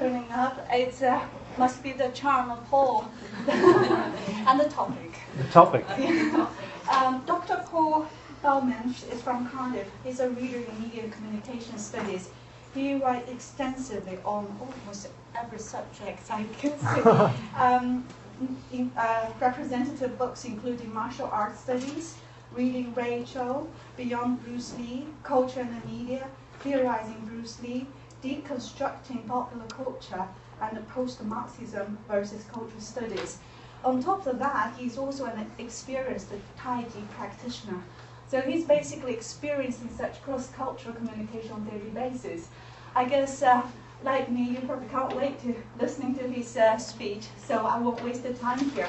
turning up. It uh, must be the charm of Paul and the topic. The topic. um, Dr. Paul Bowman is from Cardiff. He's a reader in media and communication studies. He writes extensively on almost every subject I can see. um, in, uh, representative books including martial arts studies, reading Rey Chow, Beyond Bruce Lee, Culture and the Media, Theorizing Bruce Lee, Deconstructing Popular Culture, and the Post-Marxism versus Cultural Studies. On top of that, he's also an experienced Tai Chi practitioner. So he's basically experiencing such cross-cultural communication on a daily basis. I guess, uh, like me, you probably can't wait to listening to his uh, speech, so I won't waste the time here.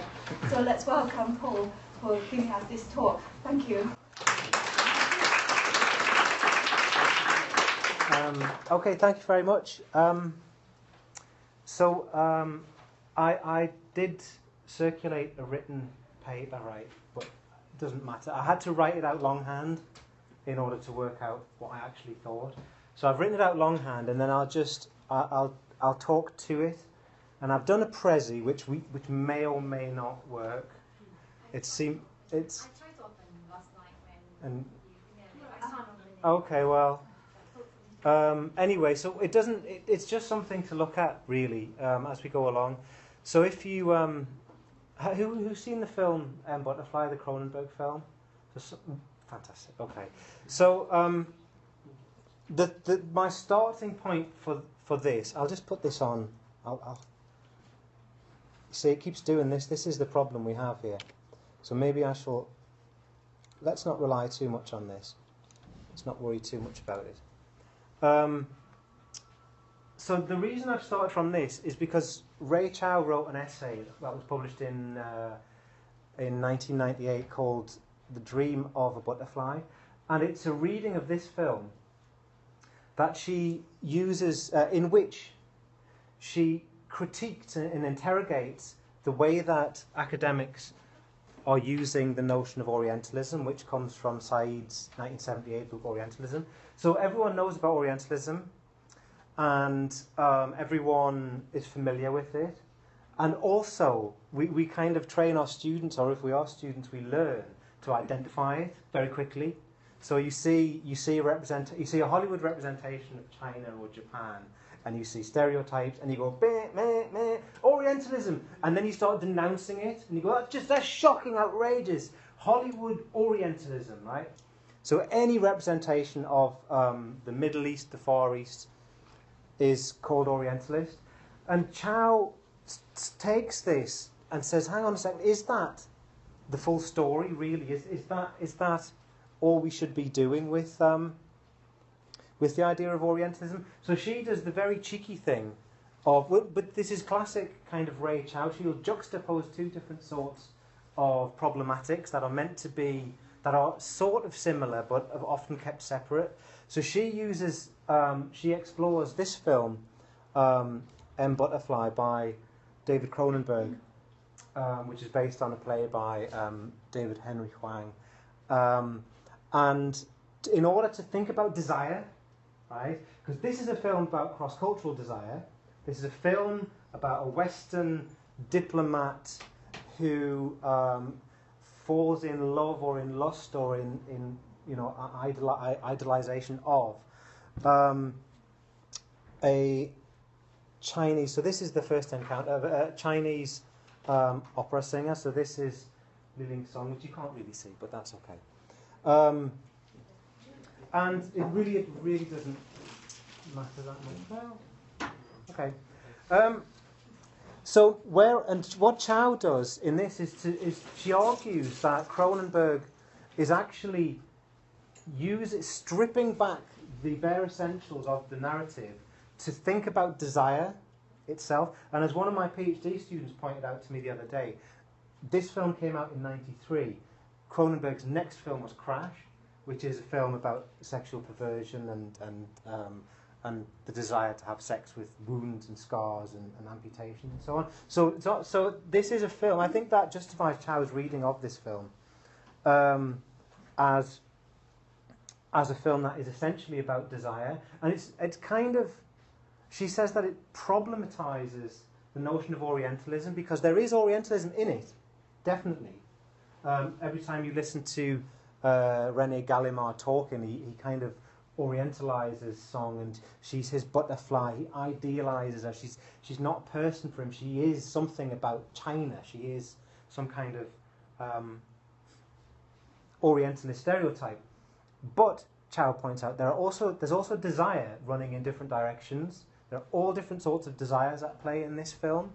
So let's welcome Paul for giving us this talk. Thank you. Um, okay, thank you very much. Um, so um, I, I did circulate a written paper, right, but it doesn't matter. I had to write it out longhand in order to work out what I actually thought. So I've written it out longhand, and then I'll just I'll I'll, I'll talk to it. And I've done a prezi, which we which may or may not work. It seems it's. I tried to open last night when And you, yeah, I can't open it. okay, well. Um, anyway, so it doesn't. It, it's just something to look at, really, um, as we go along. So if you um, who who's seen the film um, Butterfly, the Cronenberg film? Just, fantastic. Okay, so um, the the my starting point for for this, I'll just put this on. I'll, I'll see it keeps doing this. This is the problem we have here. So maybe I shall. Let's not rely too much on this. Let's not worry too much about it. Um, so the reason I've started from this is because Rey Chow wrote an essay that was published in uh, in 1998 called "The Dream of a Butterfly," and it's a reading of this film that she uses, uh, in which she critiqued and interrogates the way that academics are using the notion of Orientalism, which comes from Said's 1978 book Orientalism. So everyone knows about Orientalism, and um, everyone is familiar with it. And also, we, we kind of train our students, or if we are students, we learn to identify it very quickly. So you see, you see represent, you see a Hollywood representation of China or Japan, and you see stereotypes, and you go, meh, meh, meh, Orientalism, and then you start denouncing it, and you go, that's just that's shocking, outrageous, Hollywood Orientalism, right? So any representation of um, the Middle East, the Far East, is called Orientalist, and Chow takes this and says, hang on a second, is that the full story? Really, is is that is that all we should be doing with um, with the idea of Orientalism. So she does the very cheeky thing of, but this is classic kind of Rey Chow. She'll juxtapose two different sorts of problematics that are meant to be, that are sort of similar but are often kept separate. So she uses, um, she explores this film, um, M. Butterfly by David Cronenberg, um, which is based on a play by um, David Henry Hwang. Um, and in order to think about desire, right? Because this is a film about cross cultural desire. This is a film about a Western diplomat who um, falls in love or in lust or in, in you know, idoli- idolization of um, a Chinese. So this is the first encounter of a Chinese um, opera singer. So this is Li Ling Song, which you can't really see, but that's okay. And it really, it really doesn't matter that much. Well, okay. Um, so where and what Chow does in this is to is she argues that Cronenberg is actually using stripping back the bare essentials of the narrative to think about desire itself. And as one of my PhD students pointed out to me the other day, this film came out in '93. Cronenberg's next film was Crash, which is a film about sexual perversion and and um, and the desire to have sex with wounds and scars and, and amputation and so on. So, so so this is a film. I think that justifies Chow's reading of this film um, as as a film that is essentially about desire, and it's it's kind of she says that it problematizes the notion of Orientalism because there is Orientalism in it, definitely. Um, every time you listen to uh, Rene Gallimard talking, he, he kind of orientalizes song and she's his butterfly. He idealizes her. She's, she's not a person for him. She is something about China. She is some kind of um, Orientalist stereotype. But Chow points out there are also there's also desire running in different directions. There are all different sorts of desires at play in this film,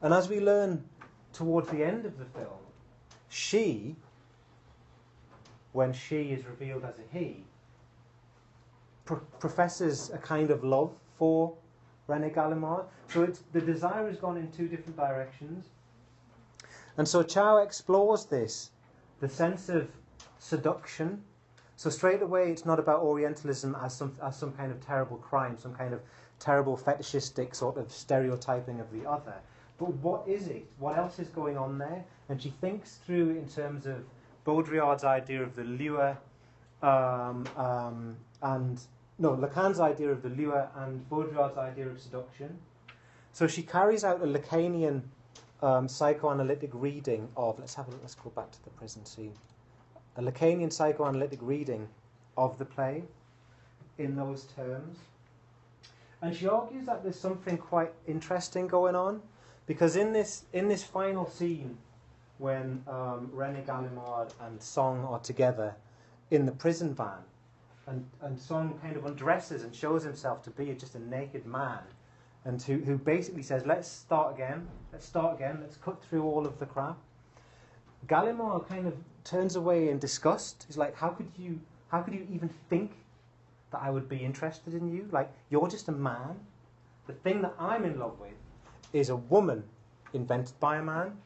and as we learn towards the end of the film, she, when she is revealed as a he, pro- professes a kind of love for Rene Gallimard. So the desire has gone in two different directions. And so Chow explores this, the sense of seduction. So straight away, it's not about Orientalism as some, as some kind of terrible crime, some kind of terrible fetishistic sort of stereotyping of the other. But what is it? What else is going on there? And she thinks through in terms of Baudrillard's idea of the lure um, um, and no, Lacan's idea of the lure and Baudrillard's idea of seduction. So she carries out a Lacanian um, psychoanalytic reading of. Let's have a look. Let's go back to the prison scene. A Lacanian psychoanalytic reading of the play in those terms. And she argues that there's something quite interesting going on because in this in this final scene, when um, Rene Gallimard and Song are together in the prison van, and, and Song kind of undresses and shows himself to be just a naked man, and who, who basically says, Let's start again, let's start again, let's cut through all of the crap. Gallimard kind of turns away in disgust. He's like, How could you how could you even think that I would be interested in you? Like, you're just a man. The thing that I'm in love with is a woman invented by a man.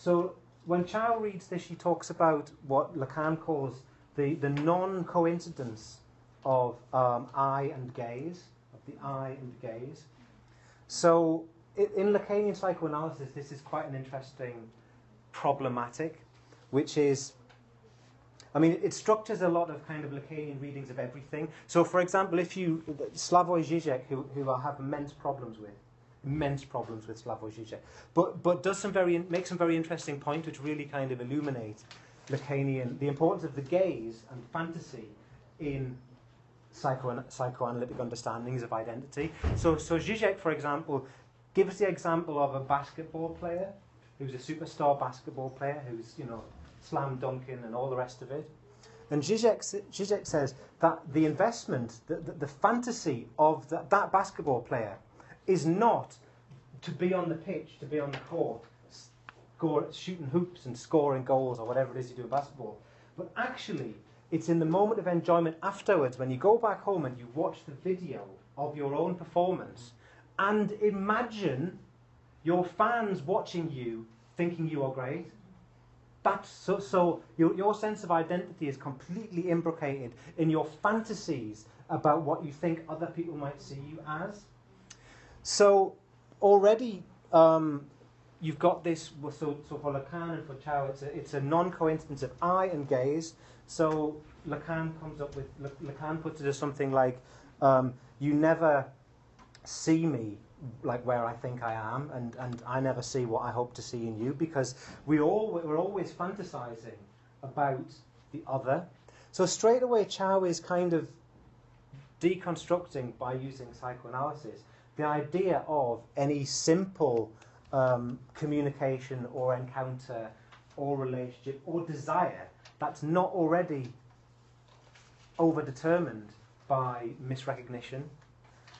So when Chow reads this, she talks about what Lacan calls the, the non coincidence of um, eye and gaze, of the eye and gaze. So, in Lacanian psychoanalysis, this is quite an interesting problematic, which is, I mean, it structures a lot of kind of Lacanian readings of everything. So, for example, if you, Slavoj Žižek, who, who I have immense problems with, immense problems with Slavoj Žižek, but, but does some very, make some very interesting points which really kind of illuminate Lacanian, the importance of the gaze and fantasy in psycho- psychoanalytic understandings of identity. So, so Zizek, for example, gives the example of a basketball player who's a superstar basketball player who's, you know, slam dunking and all the rest of it. And Zizek, Zizek says that the investment, the, the, the fantasy of that basketball player is not to be on the pitch, to be on the court, score, shooting hoops and scoring goals or whatever it is you do in basketball. But actually, it's in the moment of enjoyment afterwards when you go back home and you watch the video of your own performance and imagine your fans watching you thinking you are great. That's so, so your, your sense of identity is completely imbricated in your fantasies about what you think other people might see you as. So already um, you've got this, so, so for Lacan and for Chow, it's a, it's a non-coincidence of eye and gaze. So Lacan comes up with, Lacan puts it as something like, um, you never see me like where I think I am, and, and I never see what I hope to see in you, because we all, we're always fantasizing about the other. So straight away, Chow is kind of deconstructing by using psychoanalysis the idea of any simple um, communication or encounter or relationship or desire that's not already overdetermined by misrecognition,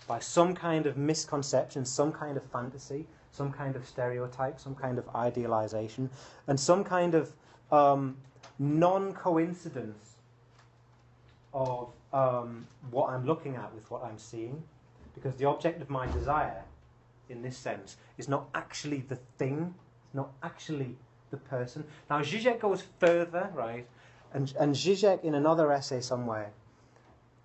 by some kind of misconception, some kind of fantasy, some kind of stereotype, some kind of idealization, and some kind of um, non coincidence of um, what I'm looking at with what I'm seeing. Because the object of my desire in this sense is not actually the thing, it's not actually the person. Now, Zizek goes further, right? And, and Zizek, in another essay somewhere,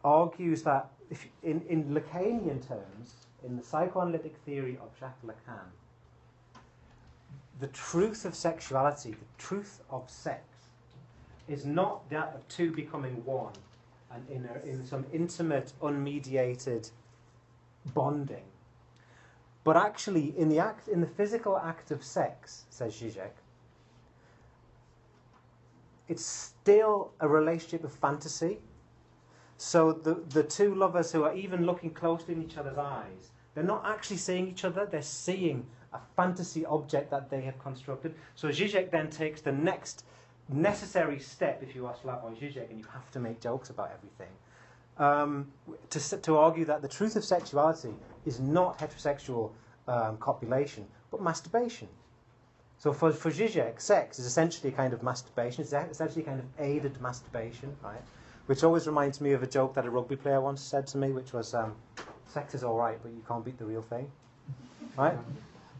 argues that if, in, in Lacanian terms, in the psychoanalytic theory of Jacques Lacan, the truth of sexuality, the truth of sex, is not that of two becoming one and in, a, in some intimate, unmediated bonding. But actually, in the act, in the physical act of sex, says Zizek, it's still a relationship of fantasy. So the, the two lovers who are even looking closely in each other's eyes, they're not actually seeing each other, they're seeing a fantasy object that they have constructed. So Zizek then takes the next necessary step if you are Slavoj Žižek and you have to make jokes about everything. Um, to, to argue that the truth of sexuality is not heterosexual um, copulation, but masturbation. So for, for Zizek, sex is essentially a kind of masturbation. It's essentially a kind of aided masturbation, right? Which always reminds me of a joke that a rugby player once said to me, which was, um, "Sex is all right, but you can't beat the real thing." Right?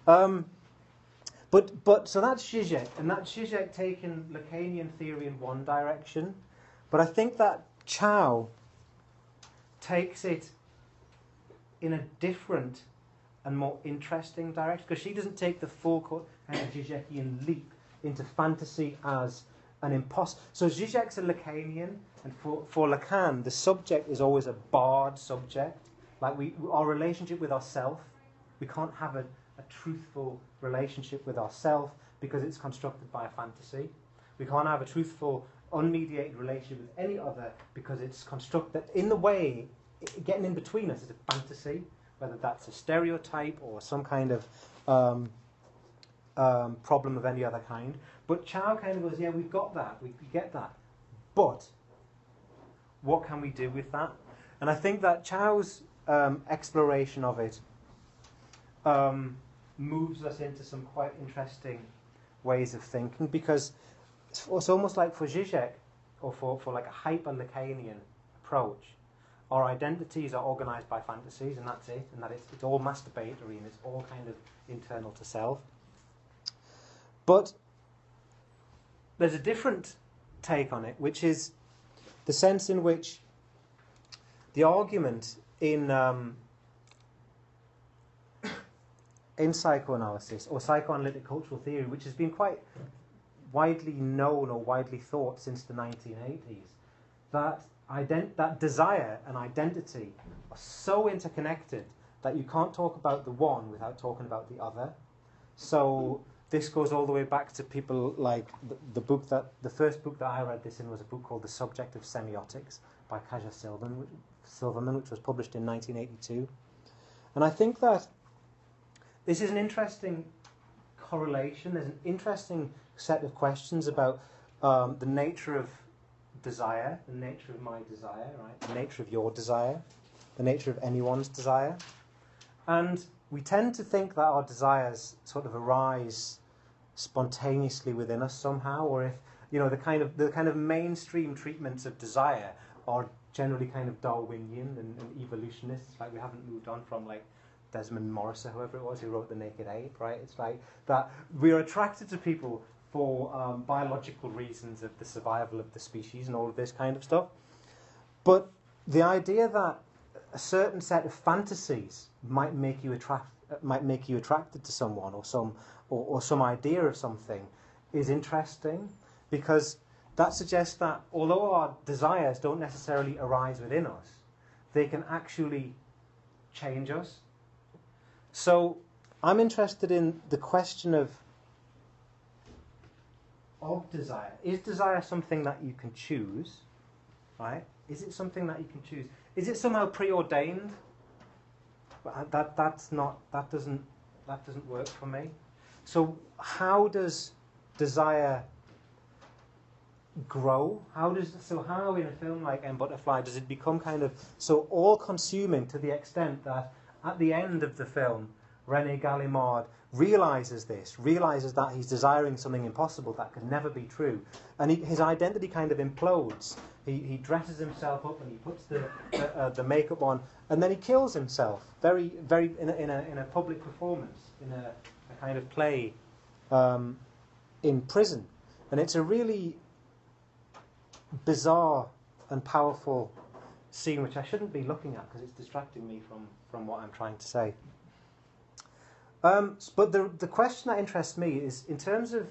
Um, but but so that's Zizek, and that's Zizek taking Lacanian theory in one direction. But I think that Chow takes it in a different and more interesting direction because she doesn't take the full kind of uh, Zizekian leap into fantasy as an imposter. So Zizek's a Lacanian, and for, for Lacan, the subject is always a barred subject. Like we, our relationship with ourself, we can't have a, a truthful relationship with ourself because it's constructed by a fantasy. We can't have a truthful, unmediated relationship with any other because it's constructed in the way, getting in between us is a fantasy, whether that's a stereotype or some kind of um, um, problem of any other kind. But Chow kind of goes, yeah, we've got that, we, we get that. But what can we do with that? And I think that Chow's um, exploration of it um, moves us into some quite interesting ways of thinking because it's, almost like for Zizek or for, for like a hyper Lacanian approach, our identities are organized by fantasies and that's it, and that it's, it's all masturbatory and it's all kind of internal to self. But there's a different take on it, which is the sense in which the argument in um, in psychoanalysis or psychoanalytic cultural theory, which has been quite widely known or widely thought since the 1980s, that ident- that desire and identity are so interconnected that you can't talk about the one without talking about the other. So this goes all the way back to people like the, the, book that the first book that I read this in was a book called The Subject of Semiotics by Kaja Silverman, Silverman, which was published in 1982. And I think that this is an interesting correlation. There's an interesting set of questions about um, the nature of desire, the nature of my desire, right? The nature of your desire, the nature of anyone's desire. And we tend to think that our desires sort of arise spontaneously within us somehow, or if you know the kind of the kind of mainstream treatments of desire are generally kind of Darwinian and, and evolutionists. Like we haven't moved on from like Desmond Morris or whoever it was who wrote The Naked Ape, right? It's like that we're attracted to people for um, biological reasons of the survival of the species and all of this kind of stuff. But the idea that a certain set of fantasies might make you attract might make you attracted to someone or some or, or some idea of something is interesting because that suggests that although our desires don't necessarily arise within us, they can actually change us. So I'm interested in the question of of desire. Is desire something that you can choose? Right? Is it something that you can choose? Is it somehow preordained? That that's not that doesn't that doesn't work for me. So how does desire grow? How does so how in a film like M Butterfly does it become kind of so all consuming to the extent that at the end of the film Rene Gallimard realizes this, realizes that he's desiring something impossible that can never be true, and he, his identity kind of implodes. He, he dresses himself up and he puts the, the, uh, the makeup on, and then he kills himself very, very in a, in a, in a public performance, in a, a kind of play um, in prison. And it's a really bizarre and powerful scene, which I shouldn't be looking at because it's distracting me from, from what I'm trying to say. Um, but the, the question that interests me is in terms of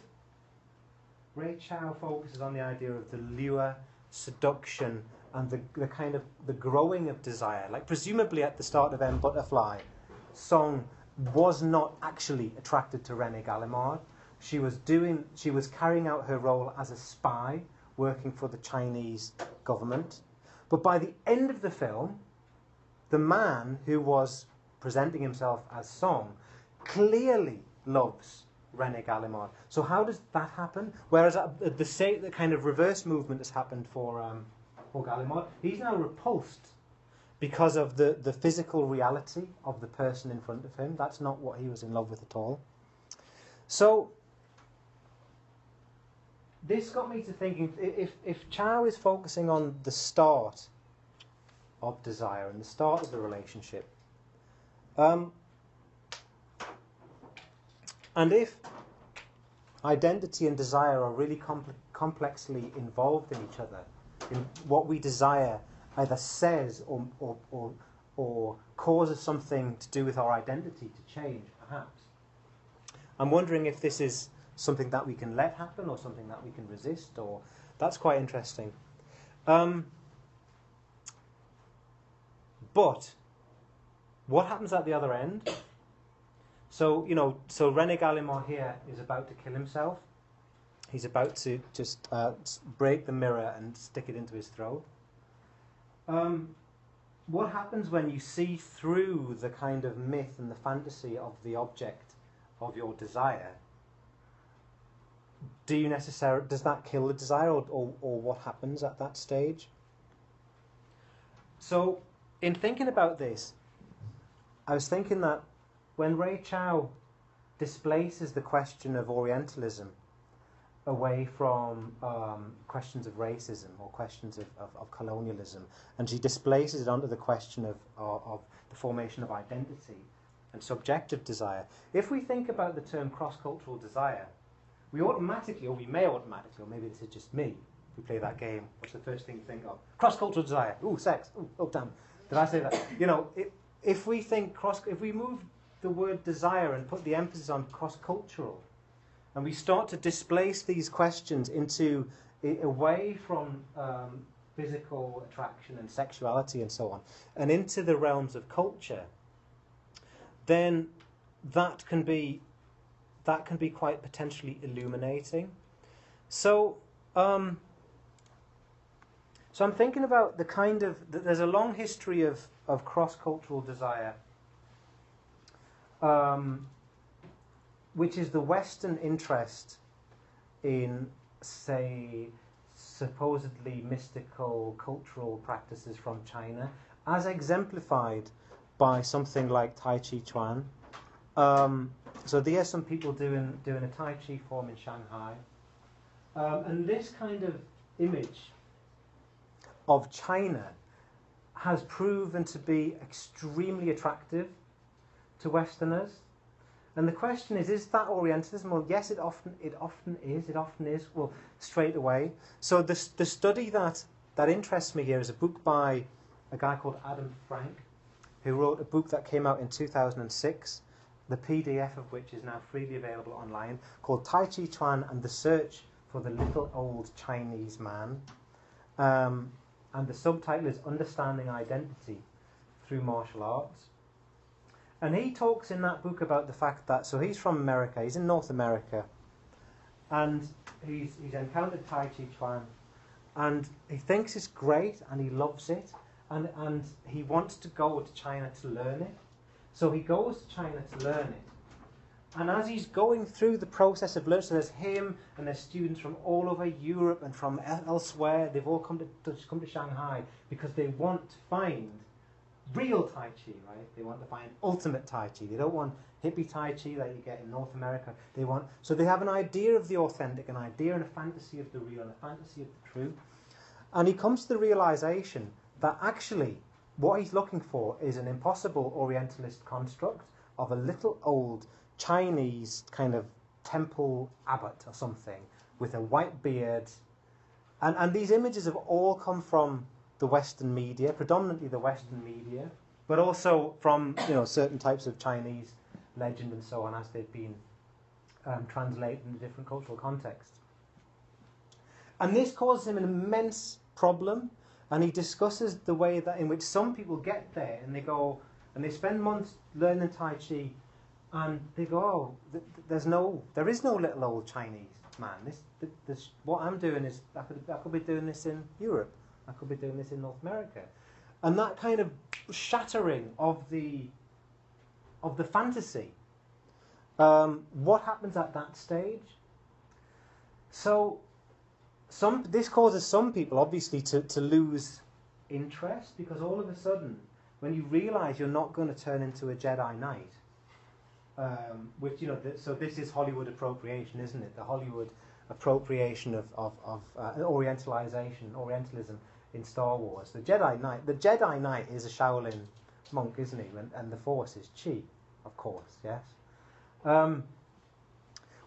Rey Chow focuses on the idea of the lure, seduction, and the, the kind of the growing of desire. Like presumably at the start of M Butterfly, Song was not actually attracted to Rene Gallimard. She was doing she was carrying out her role as a spy working for the Chinese government. But by the end of the film, the man who was presenting himself as Song clearly loves Rene Gallimard. So how does that happen? Whereas at the the kind of reverse movement has happened for um, for Gallimard, he's now repulsed because of the, the physical reality of the person in front of him. That's not what he was in love with at all. So this got me to thinking if, if Chow is focusing on the start of desire and the start of the relationship, um, and if identity and desire are really compl- complexly involved in each other, in what we desire either says or, or, or, or causes something to do with our identity to change, perhaps. I'm wondering if this is something that we can let happen or something that we can resist, or that's quite interesting. Um, but what happens at the other end? So, you know, so Rene Gallimard here is about to kill himself. He's about to just uh, break the mirror and stick it into his throat. Um, what happens when you see through the kind of myth and the fantasy of the object of your desire? Do you necessarily does that kill the desire, or, or, or what happens at that stage? So, in thinking about this, I was thinking that when Rey Chow displaces the question of Orientalism away from um, questions of racism or questions of, of, of, colonialism, and she displaces it onto the question of, of, of, the formation of identity and subjective desire. If we think about the term cross cultural desire, we automatically, or we may automatically, or maybe this is just me, we play that game, what's the first thing you think of? Cross cultural desire. Ooh, sex. Ooh, oh, damn. Did I say that? You know, if we think cross, if we move the word desire and put the emphasis on cross cultural, and we start to displace these questions into away from um, physical attraction and sexuality and so on, and into the realms of culture, then that can be that can be quite potentially illuminating. So, um, so I'm thinking about the kind of there's a long history of of cross cultural desire. Um, which is the Western interest in, say, supposedly mystical cultural practices from China, as exemplified by something like Tai Chi Chuan. Um, so there are some people doing doing a Tai Chi form in Shanghai, um, and this kind of image of China has proven to be extremely attractive to Westerners. And the question is, is that Orientalism? Well, yes, it often it often is. It often is. Well, straight away. So the the study that that interests me here is a book by a guy called Adam Frank, who wrote a book that came out in 2006, the PDF of which is now freely available online, called Tai Chi Chuan and the Search for the Little Old Chinese Man. Um, and the subtitle is Understanding Identity Through Martial Arts. And he talks in that book about the fact that, so he's from America, he's in North America, and he's, he's encountered Tai Chi Chuan, and he thinks it's great, and he loves it, and, and he wants to go to China to learn it. So he goes to China to learn it. And as he's going through the process of learning, so there's him and there's students from all over Europe and from elsewhere. They've all come to, come to Shanghai because they want to find real Tai Chi, right? They want to find ultimate Tai Chi. They don't want hippie Tai Chi that you get in North America. They want so they have an idea of the authentic, an idea and a fantasy of the real, a fantasy of the true. And he comes to the realization that actually what he's looking for is an impossible Orientalist construct of a little old Chinese kind of temple abbot or something with a white beard. And, and these images have all come from the Western media, predominantly the Western media, but also from you know certain types of Chinese legend and so on as they've been um, translated into different cultural contexts. And this causes him an immense problem. And he discusses the way that in which some people get there and they go and they spend months learning Tai Chi and they go, oh, th- th- there's no, there is no little old Chinese man. This, th- this, what I'm doing is, I could, I could be doing this in Europe. I could be doing this in North America. And that kind of shattering of the, of the fantasy. Um, what happens at that stage? So, some, this causes some people, obviously, to, to lose interest because all of a sudden, when you realize you're not going to turn into a Jedi Knight, um, which you know, th- so this is Hollywood appropriation, isn't it? The Hollywood appropriation of of, of uh, Orientalization, Orientalism in Star Wars. The Jedi Knight, the Jedi Knight is a Shaolin monk, isn't he? And, and the Force is Chi, of course. Yes. Um,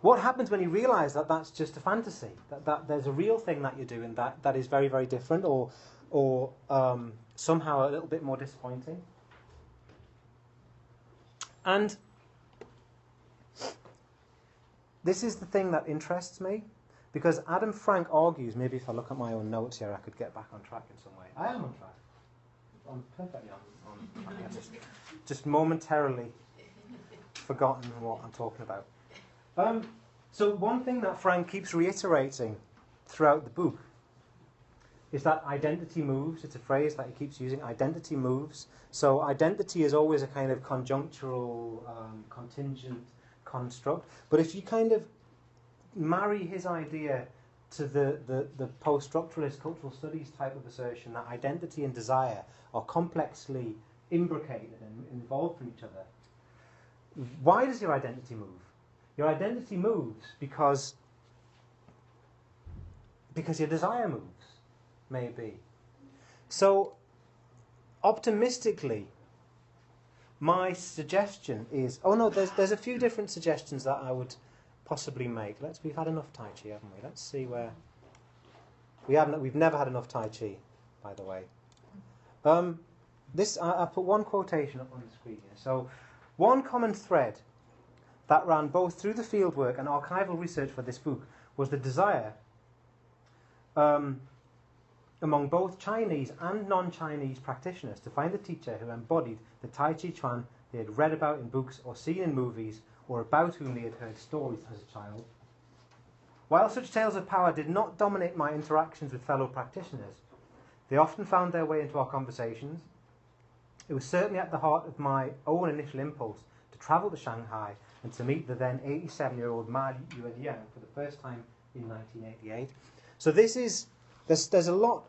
what happens when you realise that that's just a fantasy? That, that there's a real thing that you're doing that, that is very, very different, or or um, somehow a little bit more disappointing. And this is the thing that interests me, because Adam Frank argues, maybe if I look at my own notes here, I could get back on track in some way. I am on track. I'm perfectly on, on track. Just, just momentarily forgotten what I'm talking about. Um, so one thing that Frank keeps reiterating throughout the book is that identity moves. It's a phrase that he keeps using. Identity moves. So identity is always a kind of conjunctural, um, contingent construct. But if you kind of marry his idea to the, the, the post-structuralist cultural studies type of assertion that identity and desire are complexly imbricated and involved in each other, why does your identity move? Your identity moves because because your desire moves, maybe. So optimistically, my suggestion is oh no, there's there's a few different suggestions that I would possibly make. Let's we've had enough Tai Chi, haven't we? Let's see where we haven't we've never had enough Tai Chi, by the way. Um, this I, I put one quotation up on the screen here. So one common thread that ran both through the fieldwork and archival research for this book was the desire um, among both Chinese and non-Chinese practitioners to find a teacher who embodied the Tai Chi Chuan they had read about in books or seen in movies or about whom they had heard stories as a child. While such tales of power did not dominate my interactions with fellow practitioners, they often found their way into our conversations. It was certainly at the heart of my own initial impulse to travel to Shanghai and to meet the then 87 year old Ma Yueliang for the first time in 1988. So this is, there's, there's a lot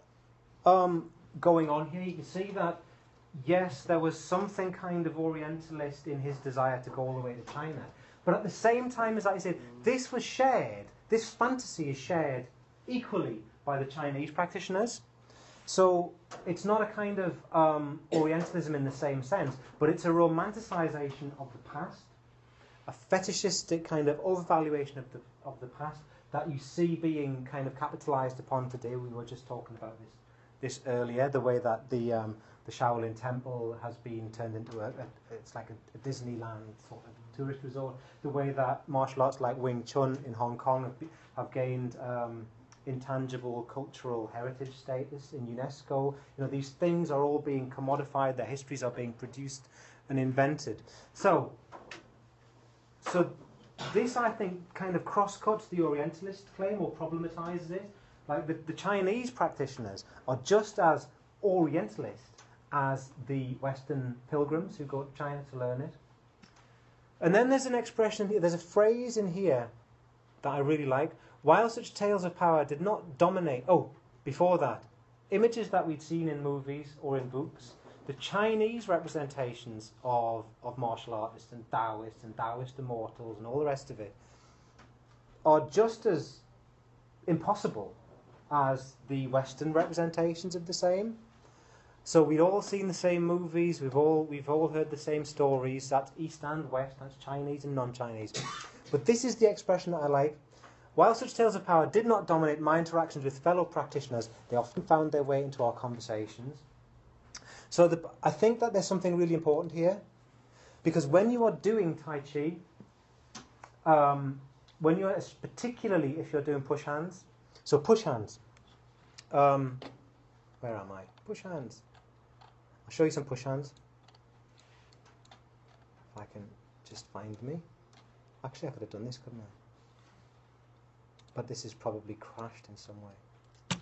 um, going on here. You can see that, yes, there was something kind of Orientalist in his desire to go all the way to China. But at the same time, as I said, this was shared, this fantasy is shared equally by the Chinese practitioners. So it's not a kind of um, Orientalism in the same sense, but it's a romanticization of the past, a fetishistic kind of overvaluation of the of the past that you see being kind of capitalized upon today. We were just talking about this this earlier, the way that the um, the Shaolin Temple has been turned into a, a it's like a, a, Disneyland sort of tourist resort. The way that martial arts like Wing Chun in Hong Kong have, have gained um, intangible cultural heritage status in UNESCO. You know, these things are all being commodified, their histories are being produced and invented. So, so this, I think, kind of cross-cuts the Orientalist claim or problematizes it. Like the, the Chinese practitioners are just as Orientalist as the Western pilgrims who go to China to learn it. And then there's an expression, there's a phrase in here that I really like. While such tales of power did not dominate, oh, before that, images that we'd seen in movies or in books, the Chinese representations of, of martial artists and Taoists and Taoist immortals and all the rest of it are just as impossible as the Western representations of the same. So we've all seen the same movies, we've all we've all heard the same stories. That's East and West, that's Chinese and non-Chinese. But this is the expression that I like. While such tales of power did not dominate my interactions with fellow practitioners, they often found their way into our conversations. So the, I think that there's something really important here, because when you are doing Tai Chi, um, when you're particularly if you're doing push hands, so push hands. Um, Where am I? Push hands. I'll show you some push hands. If I can just find me. Actually, I could have done this, couldn't I? But this is probably crashed in some way.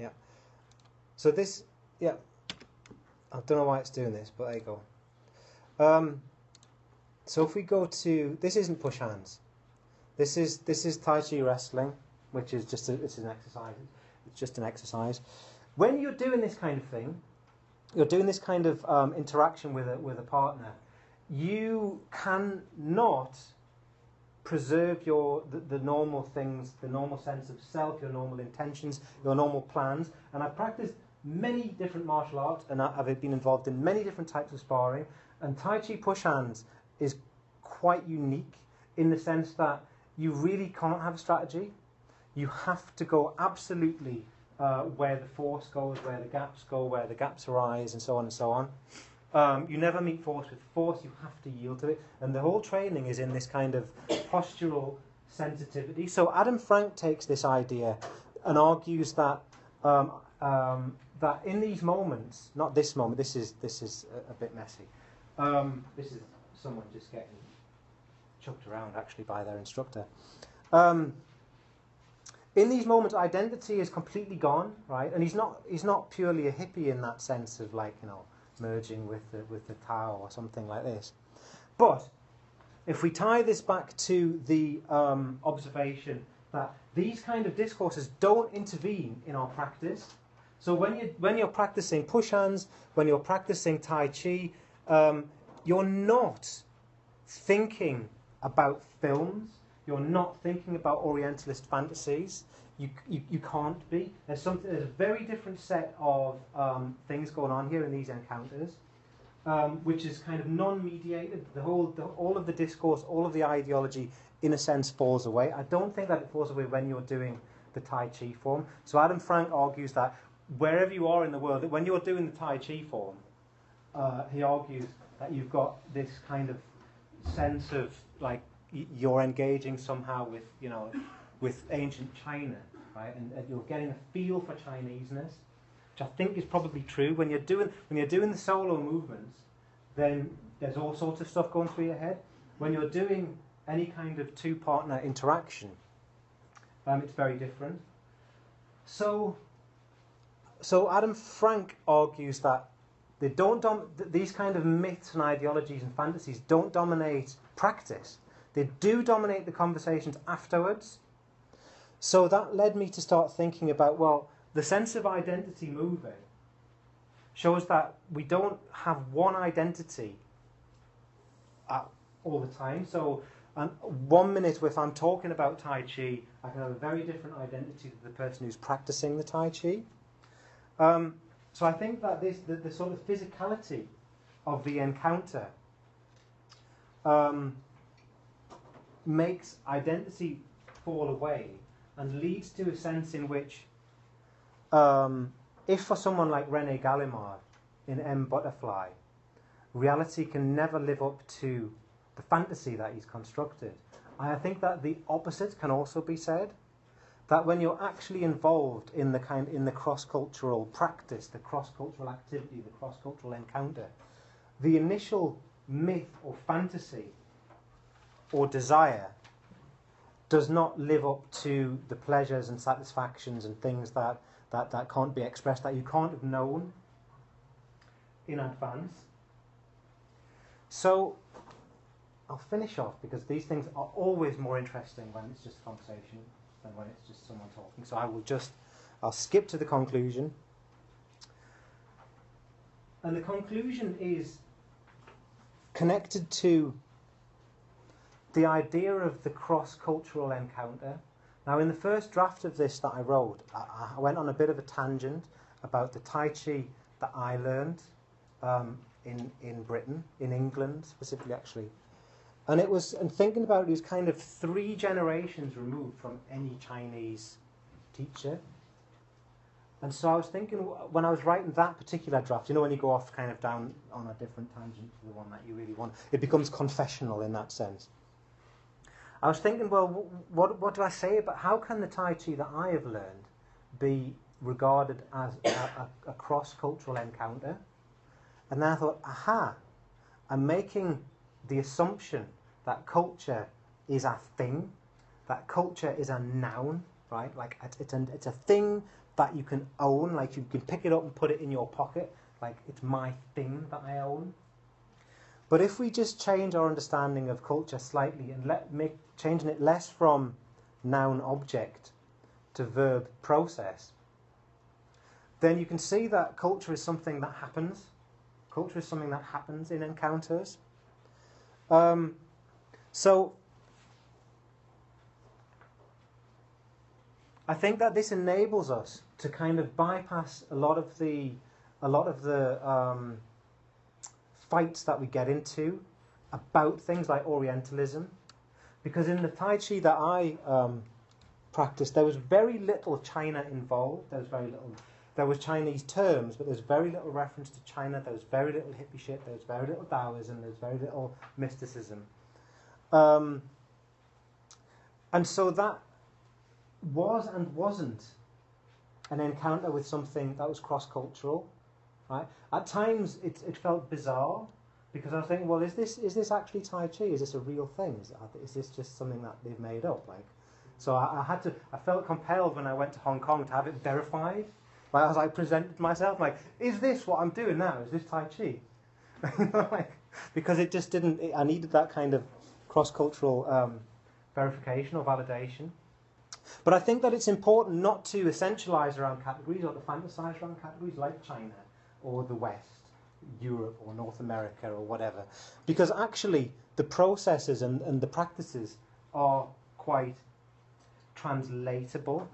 Yeah. So this, yeah. I don't know why it's doing this, but there you go. Um, so if we go to this isn't push hands. This is this is Tai Chi wrestling, which is just a, it's an exercise. It's just an exercise. When you're doing this kind of thing, you're doing this kind of um, interaction with a with a partner. You cannot preserve your the, the normal things, the normal sense of self, your normal intentions, your normal plans. And I've practiced many different martial arts, and I've been involved in many different types of sparring. And Tai Chi push hands is quite unique in the sense that you really can't have a strategy. You have to go absolutely uh, where the force goes, where the gaps go, where the gaps arise, and so on and so on. Um, you never meet force with force, you have to yield to it. And the whole training is in this kind of postural sensitivity. So Adam Frank takes this idea and argues that um, um, that in these moments, not this moment, this is this is a, a bit messy. Um, this is someone just getting chucked around actually by their instructor. Um, in these moments, identity is completely gone, right? And he's not he's not purely a hippie in that sense of like you know merging with the, with the Tao or something like this. But if we tie this back to the um, observation that these kind of discourses don't intervene in our practice. So when you when you're practicing push hands, when you're practicing Tai Chi, um, you're not thinking about films. You're not thinking about Orientalist fantasies. You, you, you can't be. There's something. There's a very different set of um, things going on here in these encounters, um, which is kind of non-mediated. The whole, the, all of the discourse, all of the ideology, in a sense, falls away. I don't think that it falls away when you're doing the Tai Chi form. So Adam Frank argues that wherever you are in the world, when you're doing the Tai Chi form, uh, he argues that you've got this kind of sense of like you're engaging somehow with you know with ancient China, right? And, and, you're getting a feel for Chineseness, which I think is probably true. When you're doing when you're doing the solo movements, then there's all sorts of stuff going through your head. When you're doing any kind of two partner interaction, um, it's very different. So, so Adam Frank argues that they don't dom- these kind of myths and ideologies and fantasies don't dominate practice. They do dominate the conversations afterwards. So that led me to start thinking about well, the sense of identity moving shows that we don't have one identity all the time. So, um, one minute, if I'm talking about Tai Chi, I can have a very different identity to the person who's practicing the Tai Chi. Um, so I think that this the, the sort of physicality of the encounter um, makes identity fall away and leads to a sense in which, um, if for someone like Rene Gallimard in M. Butterfly, reality can never live up to the fantasy that he's constructed. I think that the opposite can also be said that when you're actually involved in the kind in the cross-cultural practice, the cross-cultural activity, the cross-cultural encounter, the initial myth or fantasy or desire does not live up to the pleasures and satisfactions and things that, that, that can't be expressed, that you can't have known in advance. So I'll finish off because these things are always more interesting when it's just a conversation than when it's just someone talking. So I will just, I'll skip to the conclusion. And the conclusion is connected to the idea of the cross cultural encounter. Now, in the first draft of this that I wrote, I, I, went on a bit of a tangent about the Tai Chi that I learned um, in, in Britain, in England specifically, actually. And it was, and thinking about it, it was kind of three generations removed from any Chinese teacher. And so I was thinking, when I was writing that particular draft, you know, when you go off kind of down on a different tangent to the one that you really want, it becomes confessional in that sense. I was thinking, well, what, what do I say about how can the Tai Chi that I have learned be regarded as a, a, a cross cultural encounter. And then I thought, aha, I'm making the assumption that culture is a thing, that culture is a noun, right? Like it's, a, it's a thing that you can own, like you can pick it up and put it in your pocket, like it's my thing that I own. But if we just change our understanding of culture slightly and let make changing it less from noun object to verb process, then you can see that culture is something that happens. Culture is something that happens in encounters. Um, so I think that this enables us to kind of bypass a lot of the a lot of the um, fights that we get into about things like Orientalism, because in the Tai Chi that I um, practiced, there was very little China involved. There was very little. There was Chinese terms, but there's very little reference to China. There was very little hippie shit. There was very little Taoism. There's very little mysticism. Um, and so that was and wasn't an encounter with something that was cross-cultural. Right? At times, it, it felt bizarre because I was thinking, well, is this is this actually Tai Chi? Is this a real thing? Is, is this just something that they've made up? Like, so I, I, had to. I felt compelled when I went to Hong Kong to have it verified. Like, as I presented myself, like, is this what I'm doing now? Is this Tai Chi? like, because it just didn't. It, I needed that kind of cross-cultural um, verification or validation. But I think that it's important not to essentialize around categories or to fantasize around categories like China or the West, Europe or North America or whatever. Because actually, the processes and, and the practices are quite translatable.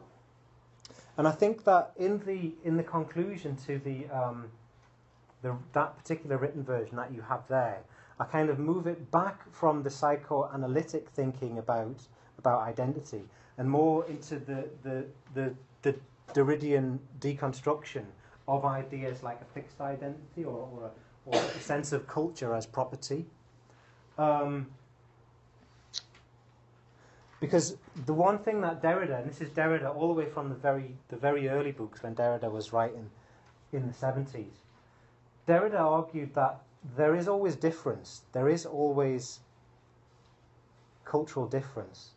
And I think that in the in the conclusion to the, um, the that particular written version that you have there, I kind of move it back from the psychoanalytic thinking about about identity and more into the the the, the Derridian deconstruction of ideas like a fixed identity or, or, a, or a sense of culture as property. Um, because the one thing that Derrida, and this is Derrida all the way from the very, the very early books when Derrida was writing in the 70s, Derrida argued that there is always difference, there is always cultural difference,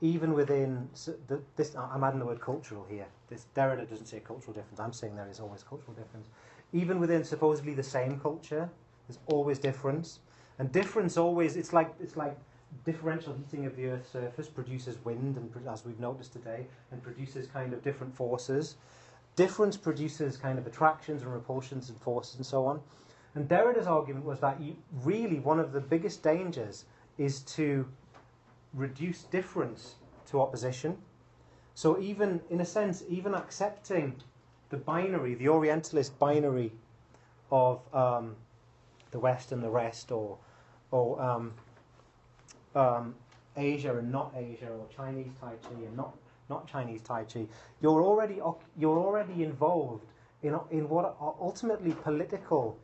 even within the, this. I'm adding the word cultural here. This Derrida doesn't say cultural difference. I'm saying there is always cultural difference, even within supposedly the same culture. There's always difference, and difference always. It's like it's like differential heating of the Earth's surface produces wind, and as we've noticed today, and produces kind of different forces. Difference produces kind of attractions and repulsions and forces and so on. And Derrida's argument was that you, really one of the biggest dangers is to reduce difference to opposition. So even, in a sense, even accepting the binary, the Orientalist binary of um, the West and the rest, or, or um, um, Asia and not Asia, or Chinese Tai Chi and not, not Chinese Tai Chi, you're already, you're already involved in, in what are ultimately political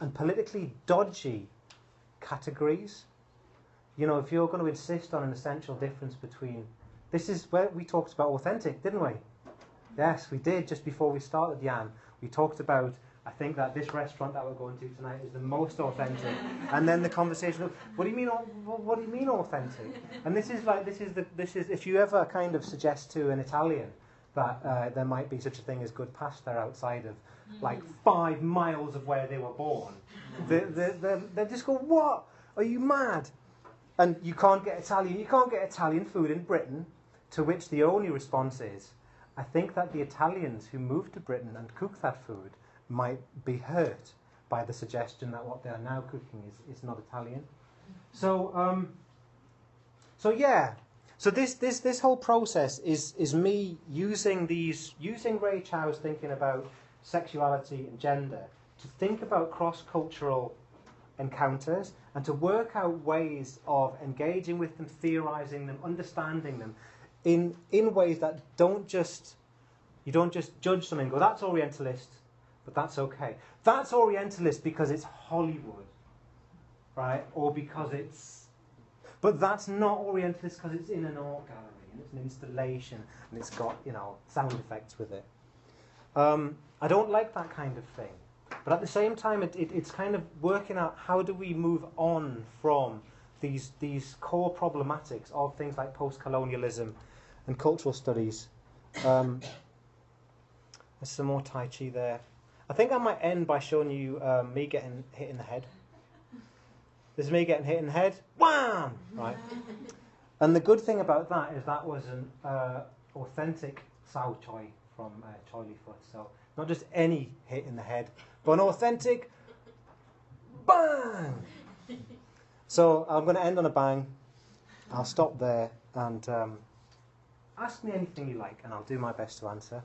and politically dodgy categories you know, if you're going to insist on an essential difference between this is where we talked about authentic, didn't we? Yes, we did just before we started Jan. We talked about I think that this restaurant that we're going to tonight is the most authentic. and then the conversation of, what do you mean what do you mean authentic? And this is like this is the this is if you ever kind of suggest to an Italian that uh, there might be such a thing as good pasta outside of like five miles of where they were born, they, they, they, they just go, what? Are you mad? And you can't get Italian, you can't get Italian food in Britain, to which the only response is, I think that the Italians who moved to Britain and cook that food might be hurt by the suggestion that what they are now cooking is, is not Italian. So, um, so yeah. So this, this, this whole process is, is me using these, using Rey Chow's thinking about sexuality and gender to think about cross-cultural encounters and to work out ways of engaging with them, theorizing them, understanding them in, in ways that don't just, you don't just judge something and go, that's Orientalist, but that's okay. That's Orientalist because it's Hollywood, right? Or because it's, but that's not Orientalist because it's in an art gallery. and it's an installation, and it's got you know sound effects with it. Um, I don't like that kind of thing, but at the same time, it, it, it's kind of working out how do we move on from these these core problematics of things like post-colonialism and cultural studies. Um, there's some more Tai Chi there. I think I might end by showing you um, me getting hit in the head. This is me getting hit in the head. Wham! Right. And the good thing about that is that was an uh, authentic Sao Choi from uh, Choy Li Fut. So not just any hit in the head, but an authentic bang. So I'm going to end on a bang. I'll stop there and um, ask me anything you like, and I'll do my best to answer.